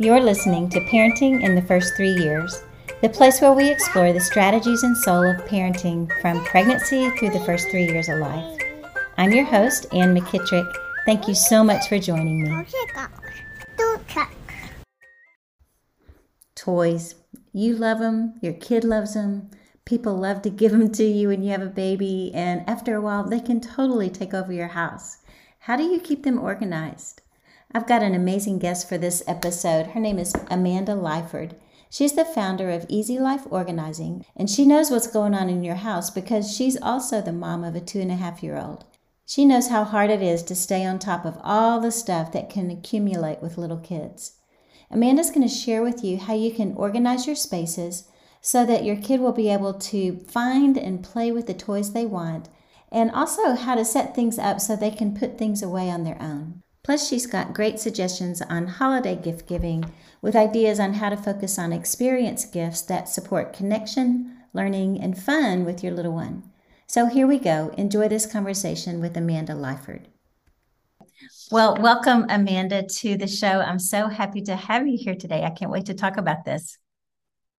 You're listening to Parenting in the First Three Years, the place where we explore the strategies and soul of parenting from pregnancy through the first three years of life. I'm your host, Ann McKitrick. Thank you so much for joining me. Toys. You love them, your kid loves them, people love to give them to you when you have a baby, and after a while, they can totally take over your house. How do you keep them organized? I've got an amazing guest for this episode. Her name is Amanda Liford. She's the founder of Easy Life Organizing, and she knows what's going on in your house because she's also the mom of a two and a half year old. She knows how hard it is to stay on top of all the stuff that can accumulate with little kids. Amanda's going to share with you how you can organize your spaces so that your kid will be able to find and play with the toys they want, and also how to set things up so they can put things away on their own. Plus, she's got great suggestions on holiday gift giving with ideas on how to focus on experience gifts that support connection, learning, and fun with your little one. So here we go. Enjoy this conversation with Amanda Liford. Well, welcome, Amanda, to the show. I'm so happy to have you here today. I can't wait to talk about this.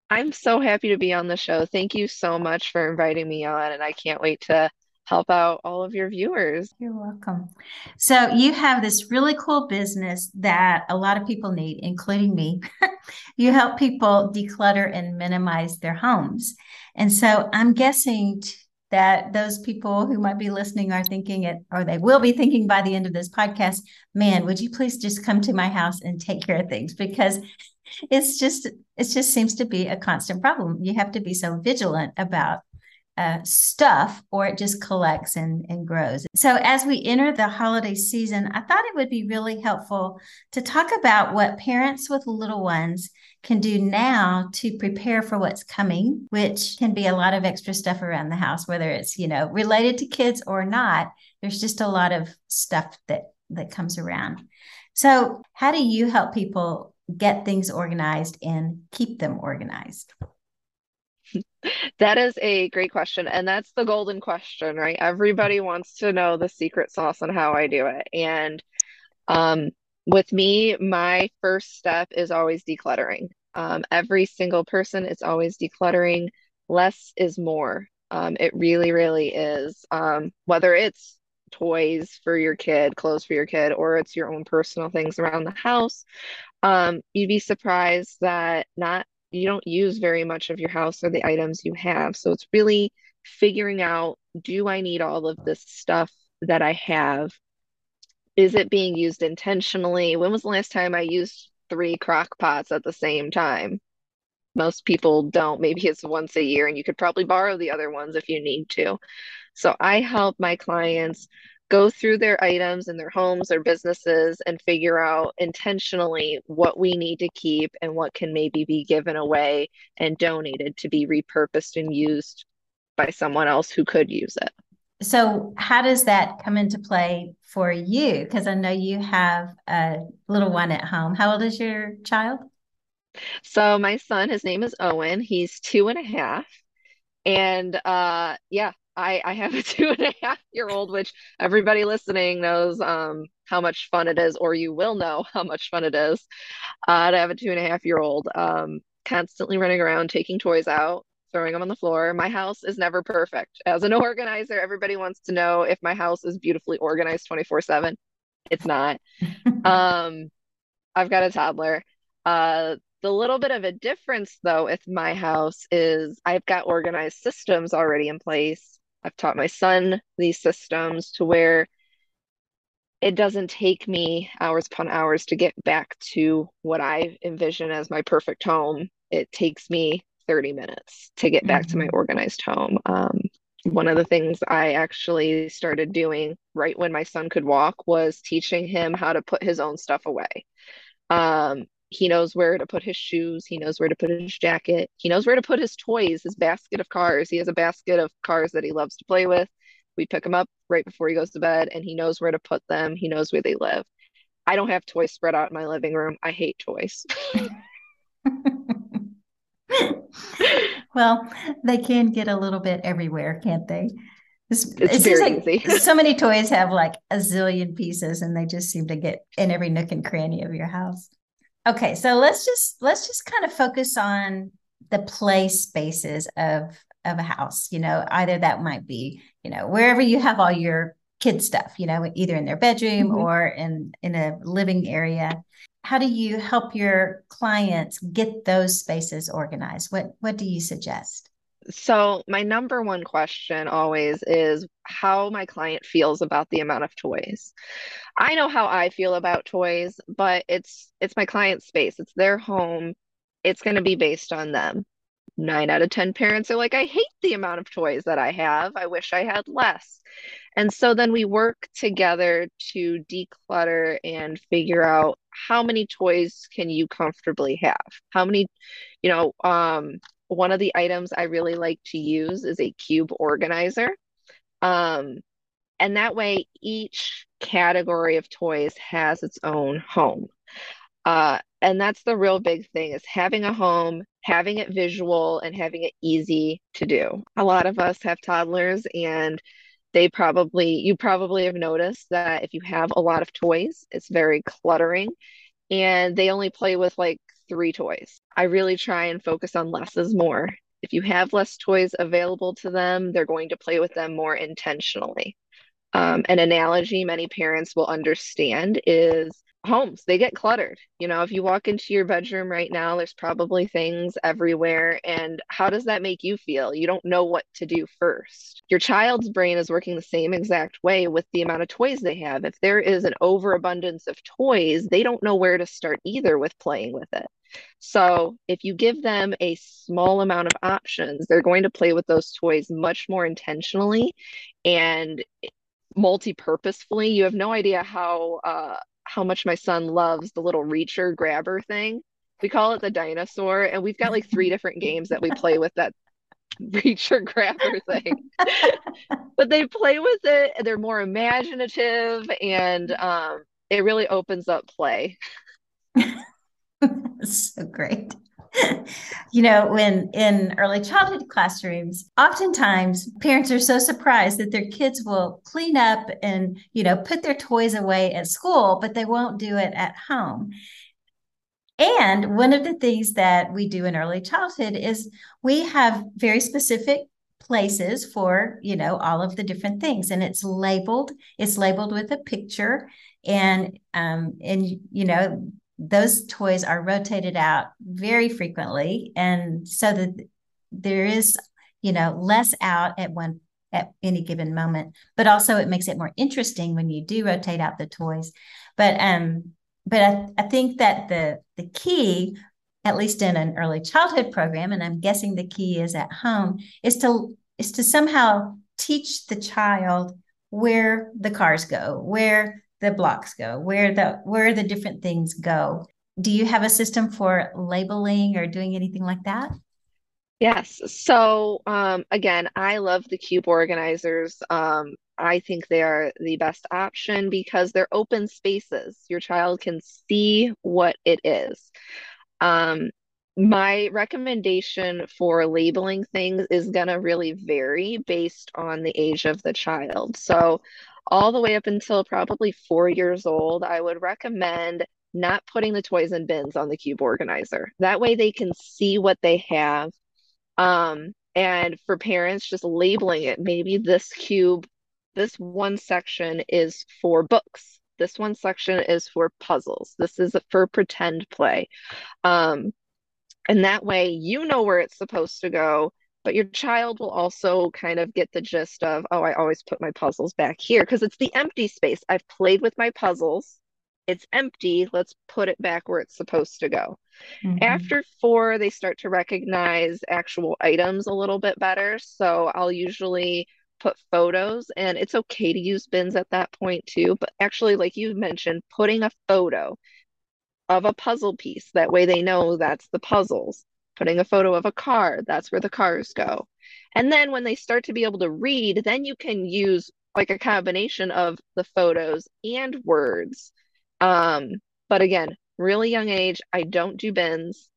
I'm so happy to be on the show. Thank you so much for inviting me on, and I can't wait to help out all of your viewers. You're welcome. So, you have this really cool business that a lot of people need, including me. you help people declutter and minimize their homes. And so, I'm guessing that those people who might be listening are thinking it, or they will be thinking by the end of this podcast, man, would you please just come to my house and take care of things? Because it's just it just seems to be a constant problem you have to be so vigilant about uh, stuff or it just collects and, and grows. So, as we enter the holiday season, I thought it would be really helpful to talk about what parents with little ones can do now to prepare for what's coming, which can be a lot of extra stuff around the house, whether it's, you know, related to kids or not. There's just a lot of stuff that that comes around. So, how do you help people get things organized and keep them organized? That is a great question. And that's the golden question, right? Everybody wants to know the secret sauce on how I do it. And um, with me, my first step is always decluttering. Um, every single person is always decluttering. Less is more. Um, it really, really is. Um, whether it's toys for your kid, clothes for your kid, or it's your own personal things around the house, um, you'd be surprised that not you don't use very much of your house or the items you have. So it's really figuring out do I need all of this stuff that I have? Is it being used intentionally? When was the last time I used three crock pots at the same time? Most people don't. Maybe it's once a year, and you could probably borrow the other ones if you need to. So I help my clients go through their items in their homes or businesses and figure out intentionally what we need to keep and what can maybe be given away and donated to be repurposed and used by someone else who could use it. So, how does that come into play for you? Because I know you have a little one at home. How old is your child? So, my son, his name is Owen. He's two and a half. And uh, yeah, I, I have a two and a half year old, which everybody listening knows um, how much fun it is, or you will know how much fun it is uh, to have a two and a half year old um, constantly running around, taking toys out, throwing them on the floor. My house is never perfect. As an organizer, everybody wants to know if my house is beautifully organized 24 7. It's not. um, I've got a toddler. Uh, the little bit of a difference, though, with my house is I've got organized systems already in place I've taught my son these systems to where it doesn't take me hours upon hours to get back to what I envision as my perfect home. It takes me 30 minutes to get back mm-hmm. to my mm-hmm. organized home. Um, one of the things I actually started doing right when my son could walk was teaching him how to put his own stuff away. Um, he knows where to put his shoes he knows where to put his jacket he knows where to put his toys his basket of cars. He has a basket of cars that he loves to play with. We pick them up right before he goes to bed and he knows where to put them. He knows where they live. I don't have toys spread out in my living room. I hate toys. Well they can get a little bit everywhere can't they? It's, it's it very like easy. so many toys have like a zillion pieces and they just seem to get in every nook and cranny of your house Okay, so let's just let's just kind of focus on the play spaces of of a house. You know, either that might be, you know, wherever you have all your kid stuff, you know, either in their bedroom mm-hmm. or in in a living area. How do you help your clients get those spaces organized? What what do you suggest? So, my number one question always is how my client feels about the amount of toys. I know how I feel about toys, but it's it's my client's space. It's their home. It's going to be based on them. 9 out of 10 parents are like, "I hate the amount of toys that I have. I wish I had less." And so then we work together to declutter and figure out how many toys can you comfortably have? How many, you know, um one of the items I really like to use is a cube organizer. Um, and that way, each category of toys has its own home. Uh, and that's the real big thing is having a home, having it visual, and having it easy to do. A lot of us have toddlers, and they probably, you probably have noticed that if you have a lot of toys, it's very cluttering and they only play with like three toys. I really try and focus on less is more. If you have less toys available to them, they're going to play with them more intentionally. Um, an analogy many parents will understand is homes. They get cluttered. You know if you walk into your bedroom right now there's probably things everywhere. And how does that make you feel? You don't know what to do first. Your child's brain is working the same exact way with the amount of toys they have. If there is an overabundance of toys they don't know where to start either with playing with it so if you give them a small amount of options they're going to play with those toys much more intentionally and multi-purposefully you have no idea how uh, how much my son loves the little reacher grabber thing. We call it the dinosaur, and we've got like three different games that we play with that reacher grabber thing. but they play with it, and they're more imaginative, and um, it really opens up play. so great. you know, when in early childhood classrooms, oftentimes parents are so surprised that their kids will clean up and, you know, put their toys away at school, but they won't do it at home. And one of the things that we do in early childhood is we have very specific places for, you know, all of the different things. And it's labeled, it's labeled with a picture. And um, and you know, those toys are rotated out very frequently. And so that there is you know less out at one at any given moment but also it makes it more interesting when you do rotate out the toys. But um but I, I think that the the key at least in an early childhood program and i'm guessing the key is at home is to is to somehow teach the child where the cars go where the blocks go, where the where the different things go. Do you have a system for labeling or doing anything like that? Yes. So um, again, I love the cube organizers. Um, I think they are the best option because they're open spaces. Your child can see what it is. Um, my recommendation for labeling things is going to really vary based on the age of the child. So all the way up until probably four years old, I would recommend not putting the toys in bins on the cube organizer. That way they can see what they have. Um, and for parents, just labeling it. Maybe this cube, this one section is for books. This one section is for puzzles. This is for pretend play. Um, and that way you know where it's supposed to go but your child will also kind of get the gist of oh i always put my puzzles back here because it's the empty space. I've played with my puzzles. It's empty. Let's put it back where it's supposed to go. Mm-hmm. after four they start to recognize actual items a little bit better. So i'll usually put photos and it's okay to use bins at that point too but actually like you mentioned putting a photo of a puzzle piece that way they know that's the puzzles putting a photo of a car, that's where the cars go. And then when they start to be able to read, then you can use like a combination of the photos and words. Um, but again, really young age, I don't do bins.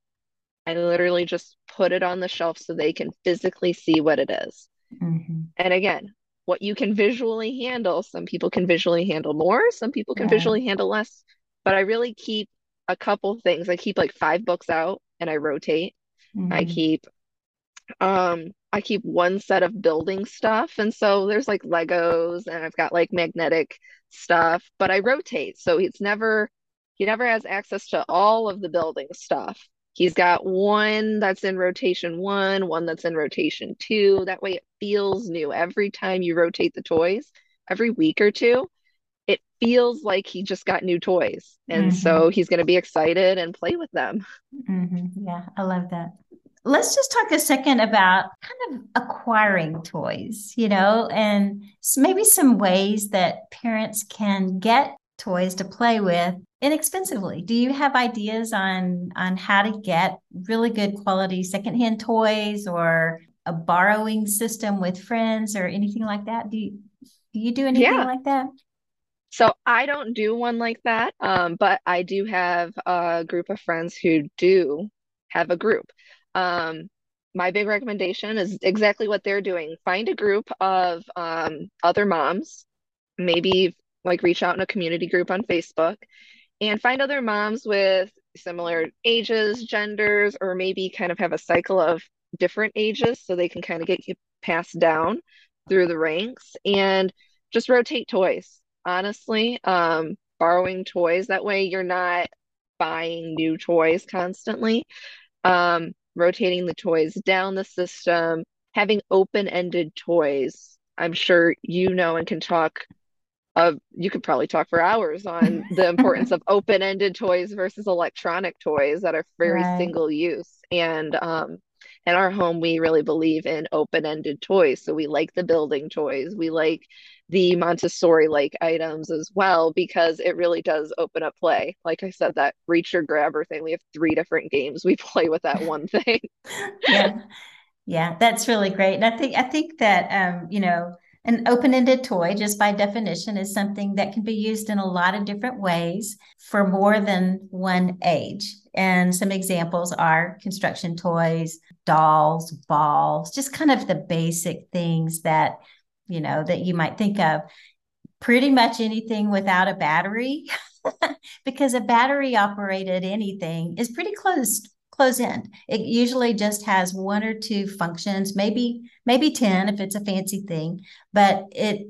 I literally just put it on the shelf so they can physically see what it is. Mm-hmm. And again, what you can visually handle, some people can visually handle more, some people can yeah. visually handle less. But I really keep a couple things. I keep like five books out and I rotate. I hmm keep um I keep one set of building stuff and so there's like Legos and I've got like magnetic stuff, but I rotate. So it's never he never has access to all of the building stuff. He's got one that's in rotation one, one that's in rotation two. That way it feels new every time you rotate the toys, every week or two it feels like he just got new toys. And hmm so he's going to be excited and play with them. hmm Yeah, I love that. Let's just talk a second about kind of acquiring toys, you know, and maybe some ways that parents can get toys to play with inexpensively. Do you have ideas on on how to get really good quality secondhand toys or a borrowing system with friends or anything like that? Do you do you do anything Yeah. like that? So I don't do one like that, um, but I do have a group of friends who do have a group. Um, my big recommendation is exactly what they're doing. Find a group of um, other moms, maybe like reach out in a community group on Facebook and find other moms with similar ages, genders, or maybe kind of have a cycle of different ages so they can kind of get passed down through the ranks and just rotate toys. Honestly, um, borrowing toys that way you're not buying new toys constantly. Um, rotating the toys down the system, having open-ended toys. I'm sure you know and can talk of you could probably talk for hours on the importance of open-ended toys versus electronic toys that are very Right. single use. And um, in our home, we really believe in open-ended toys. So we like the building toys. We like the Montessori-like items as well because it really does open up play. Like I said, that reach or grabber thing, we have three different games we play with that one thing. Yeah. Yeah, that's really great. And I think I think that um, you know, an open-ended toy, just by definition, is something that can be used in a lot of different ways for more than one age. And some examples are construction toys, dolls, balls, just kind of the basic things that, you know, that you might think of. Pretty much anything without a battery, because a battery operated anything is pretty close close end. It usually just has one or two functions, maybe maybe 10 if it's a fancy thing, but it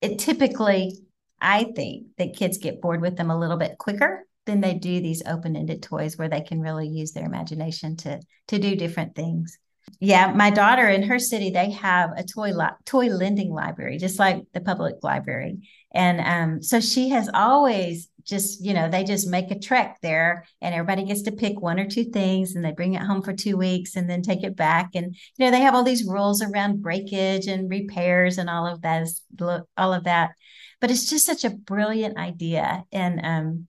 it typically I think that kids get bored with them a little bit quicker than they do these open-ended toys where they can really use their imagination to to do different things. Yeah, my daughter in her city, they have a toy li- toy lending library, just like the public library. And um, so she has always just, you know, they just make a trek there and everybody gets to pick one or two things and they bring it home for two weeks and then take it back. And, you know, they have all these rules around breakage and repairs and all of that, all of that. But it's just such a brilliant idea. And, um,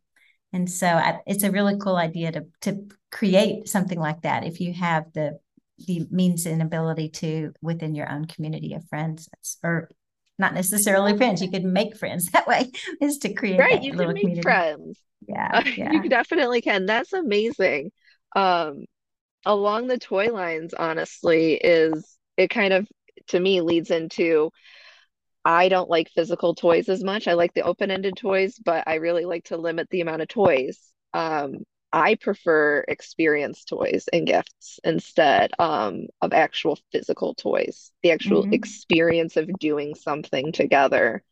and so I, it's a really cool idea to, to create something like that if you have the the means and ability to within your own community of friends or not necessarily friends you could make friends that way is to create Right, you can make community friends. yeah Uh, you definitely can. That's amazing. Um, along the toy lines, honestly, is it kind of to me leads into I don't like physical toys as much. I like the open-ended toys, but I really like to limit the amount of toys. Um, I prefer experience toys and gifts instead um, of actual physical toys. The actual hmm experience of doing something together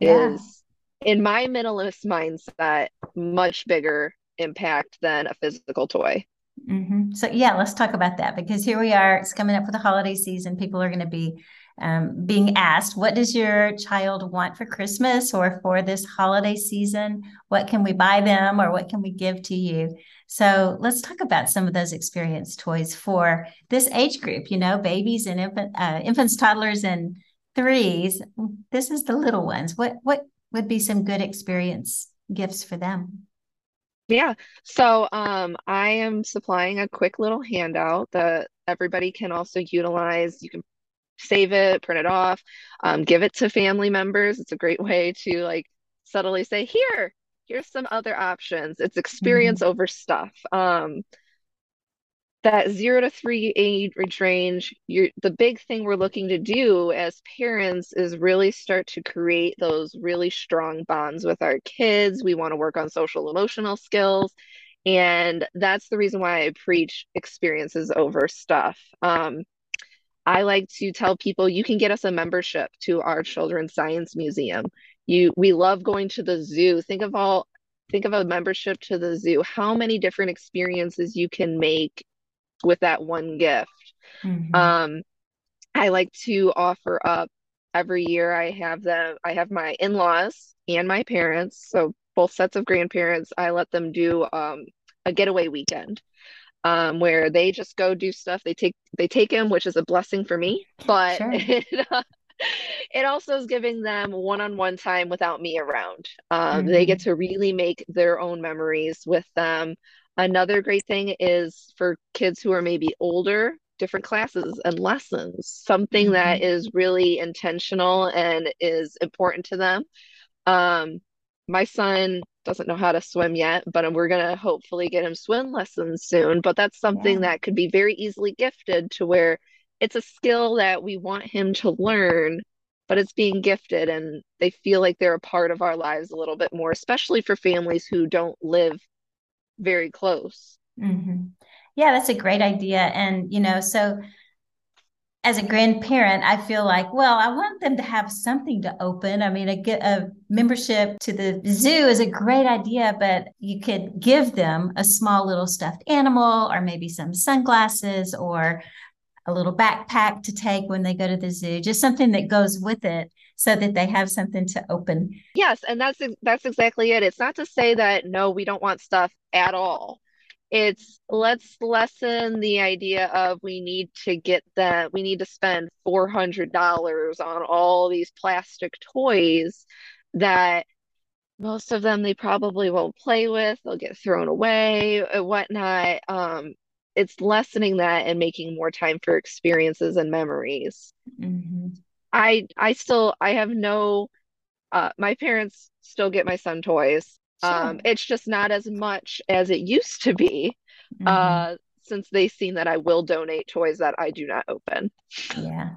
yeah is, in my minimalist mindset, much bigger impact than a physical toy. hmm So yeah, let's talk about that because here we are. It's coming up for the holiday season. People are going to be um, being asked, "What does your child want for Christmas or for this holiday season? What can we buy them or what can we give to you?" So let's talk about some of those experience toys for this age group. You know, babies and infant, uh, infants, toddlers, and threes. This is the little ones. What what would be some good experience gifts for them? Yeah. So um, I am supplying a quick little handout that everybody can also utilize. You can save it, print it off, um, give it to family members. It's a great way to like subtly say, here, here's some other options. It's experience hmm over stuff. Um, that zero to three age range, you're, the big thing we're looking to do as parents is really start to create those really strong bonds with our kids. We want to work on social emotional skills. And that's the reason why I preach experiences over stuff. Um, I like to tell people you can get us a membership to our Children's Science Museum. You we love going to the zoo. Think of all think of a membership to the zoo. How many different experiences you can make with that one gift. Mm-hmm. Um, I like to offer up every year. I have them, I have my in laws and my parents. So both sets of grandparents, I let them do um, a getaway weekend. Um, where they just go do stuff. They take they take him, which is a blessing for me. But sure. it, uh, it also is giving them one-on-one time without me around. Um, mm-hmm. They get to really make their own memories with them. Another great thing is for kids who are maybe older, different classes and lessons, something mm-hmm. that is really intentional and is important to them. Um, my son doesn't know how to swim yet, but we're going to hopefully get him swim lessons soon. But that's something yeah. that could be very easily gifted to where it's a skill that we want him to learn, but it's being gifted and they feel like they're a part of our lives a little bit more, especially for families who don't live very close. Mm-hmm. Yeah, that's a great idea. And, you know, so as a grandparent, I feel like, well, I want them to have something to open. I mean, a, a membership to the zoo is a great idea, but you could give them a small little stuffed animal or maybe some sunglasses or a little backpack to take when they go to the zoo, just something that goes with it so that they have something to open. Yes, and that's that's exactly it. It's not to say that no, we don't want stuff at all. It's let's lessen the idea of we need to get that we need to spend $400 on all these plastic toys that most of them they probably won't play with, they'll get thrown away, and whatnot. Um, it's lessening that and making more time for experiences and memories. Mm-hmm. I I still I have no uh my parents still get my son toys. Sure. Um it's just not as much as it used to be. Mm-hmm. Uh since they've seen that I will donate toys that I do not open. Yeah.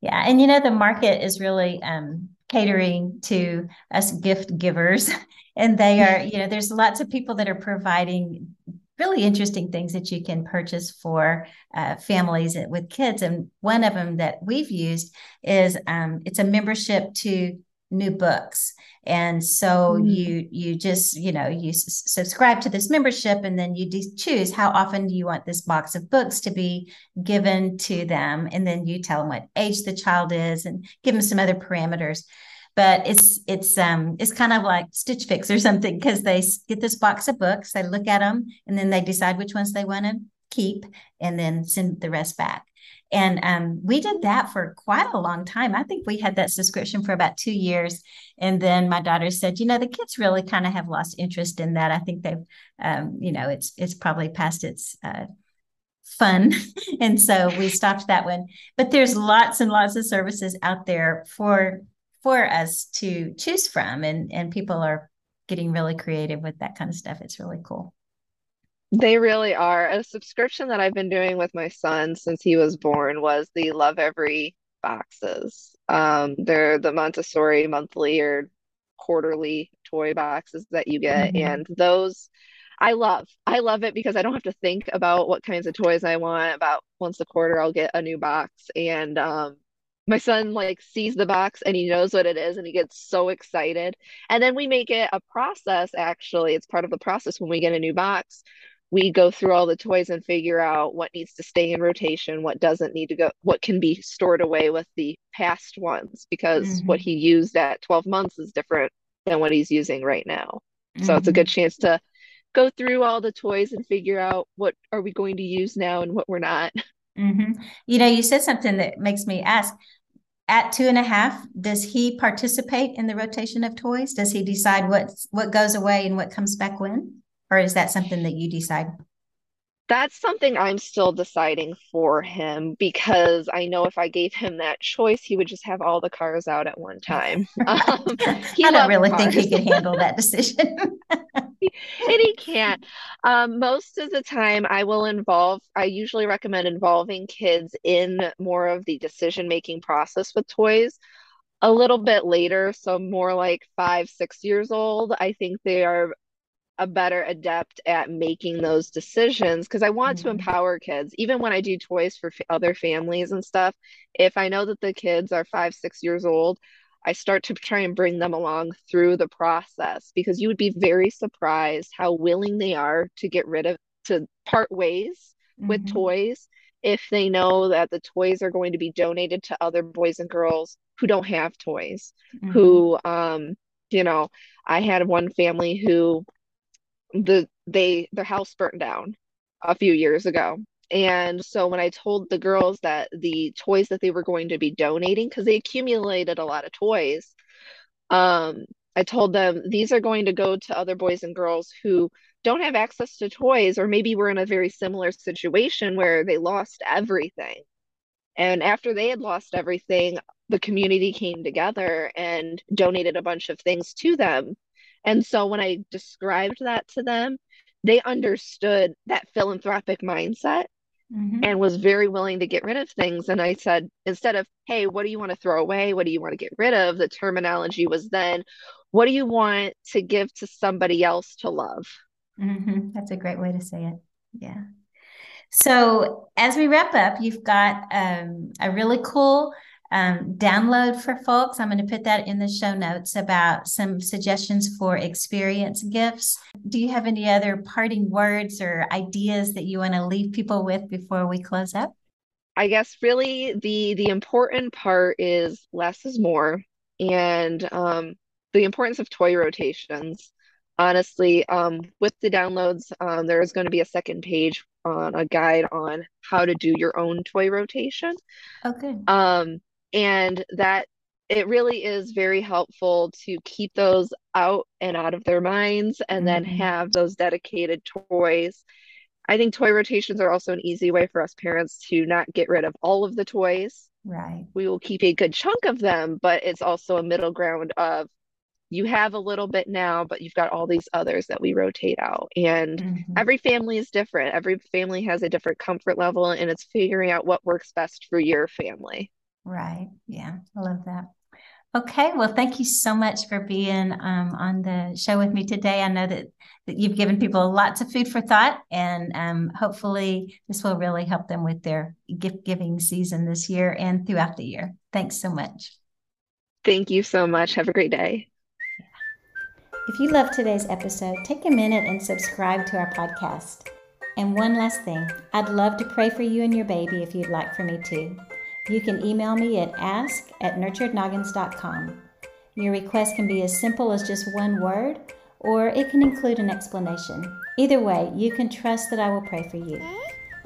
Yeah. And you know, the market is really um catering to us gift givers. And they are, you know, there's lots of people that are providing really interesting things that you can purchase for uh, families with kids. And one of them that we've used is um, it's a membership to new books and so mm. you you just you know you s- subscribe to this membership and then you de- choose how often do you want this box of books to be given to them and then you tell them what age the child is and give them some other parameters but it's it's um it's kind of like Stitch Fix or something because they get this box of books, they look at them, and then they decide which ones they want to keep, and then send the rest back. And um, we did that for quite a long time. I think we had that subscription for about two years. And then my daughter said, you know, the kids really kind of have lost interest in that. I think they've, um, you know, it's it's probably past its uh, fun. and so we stopped that one. But there's lots and lots of services out there for for us to choose from and and people are getting really creative with that kind of stuff it's really cool they really are a subscription that i've been doing with my son since he was born was the Lovevery boxes um they're the montessori monthly or quarterly toy boxes that you get mm-hmm. and those I love. I love it because I don't have to think about what kinds of toys I want. About once a quarter, I'll get a new box, and um, my son like sees the box and he knows what it is and he gets so excited and then we make it a process actually it's part of the process when we get a new box we go through all the toys and figure out what needs to stay in rotation what doesn't need to go what can be stored away with the past ones because mm-hmm. what he used at 12 months is different than what he's using right now mm-hmm. so it's a good mm-hmm. chance to go through all the toys and figure out what are we going to use now and what we're not Mm-hmm. You know, you said something that makes me ask. At two and a half, does he participate in the rotation of toys? Does he decide what what goes away and what comes back when, or is that something that you decide? That's something I'm still deciding for him because I know if I gave him that choice, he would just have all the cars out at one time. Um, I don't really cars. think he could handle that decision. and he can't. Um, most of the time, I will involve, I usually recommend involving kids in more of the decision making process with toys a little bit later. So, more like five, six years old. I think they are a better adept at making those decisions because I want mm-hmm. to empower kids. Even when I do toys for f- other families and stuff, if I know that the kids are five, six years old, I start to try and bring them along through the process because you would be very surprised how willing they are to get rid of, to part ways mm-hmm. with toys if they know that the toys are going to be donated to other boys and girls who don't have toys, mm-hmm. who, um, you know, I had one family who the they their house burned down a few years ago and so when I told the girls that the toys that they were going to be donating, because they accumulated a lot of toys, um, I told them these are going to go to other boys and girls who don't have access to toys, or maybe were in a very similar situation where they lost everything. And after they had lost everything, the community came together and donated a bunch of things to them. And so when I described that to them, they understood that philanthropic mindset mm-hmm. and was very willing to get rid of things. And I said, instead of, hey, what do you want to throw away? What do you want to get rid of? The terminology was then, what do you want to give to somebody else to love? Mm-hmm. That's a great way to say it. Yeah. So as we wrap up, you've got um, a really cool um, download for folks. I'm going to put that in the show notes about some suggestions for experience gifts. Do you have any other parting words or ideas that you want to leave people with before we close up? I guess really the the important part is less is more, and um, the importance of toy rotations. Honestly, um, with the downloads, um, there is going to be a second page on a guide on how to do your own toy rotation. Okay. Um, and that it really is very helpful to keep those out and out of their minds and mm-hmm. then have those dedicated toys. I think toy rotations are also an easy way for us parents to not get rid of all of the toys. Right. We will keep a good chunk of them, but it's also a middle ground of you have a little bit now, but you've got all these others that we rotate out. And mm-hmm. every family is different. Every family has a different comfort level, and it's figuring out what works best for your family. Right. Yeah. I love that. Okay. Well, thank you so much for being um, on the show with me today. I know that, that you've given people lots of food for thought, and um, hopefully, this will really help them with their gift giving season this year and throughout the year. Thanks so much. Thank you so much. Have a great day. If you loved today's episode, take a minute and subscribe to our podcast. And one last thing I'd love to pray for you and your baby if you'd like for me to. You can email me at ask at nurturednoggins.com. Your request can be as simple as just one word, or it can include an explanation. Either way, you can trust that I will pray for you.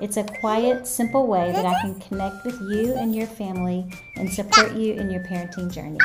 It's a quiet, simple way that I can connect with you and your family and support you in your parenting journey.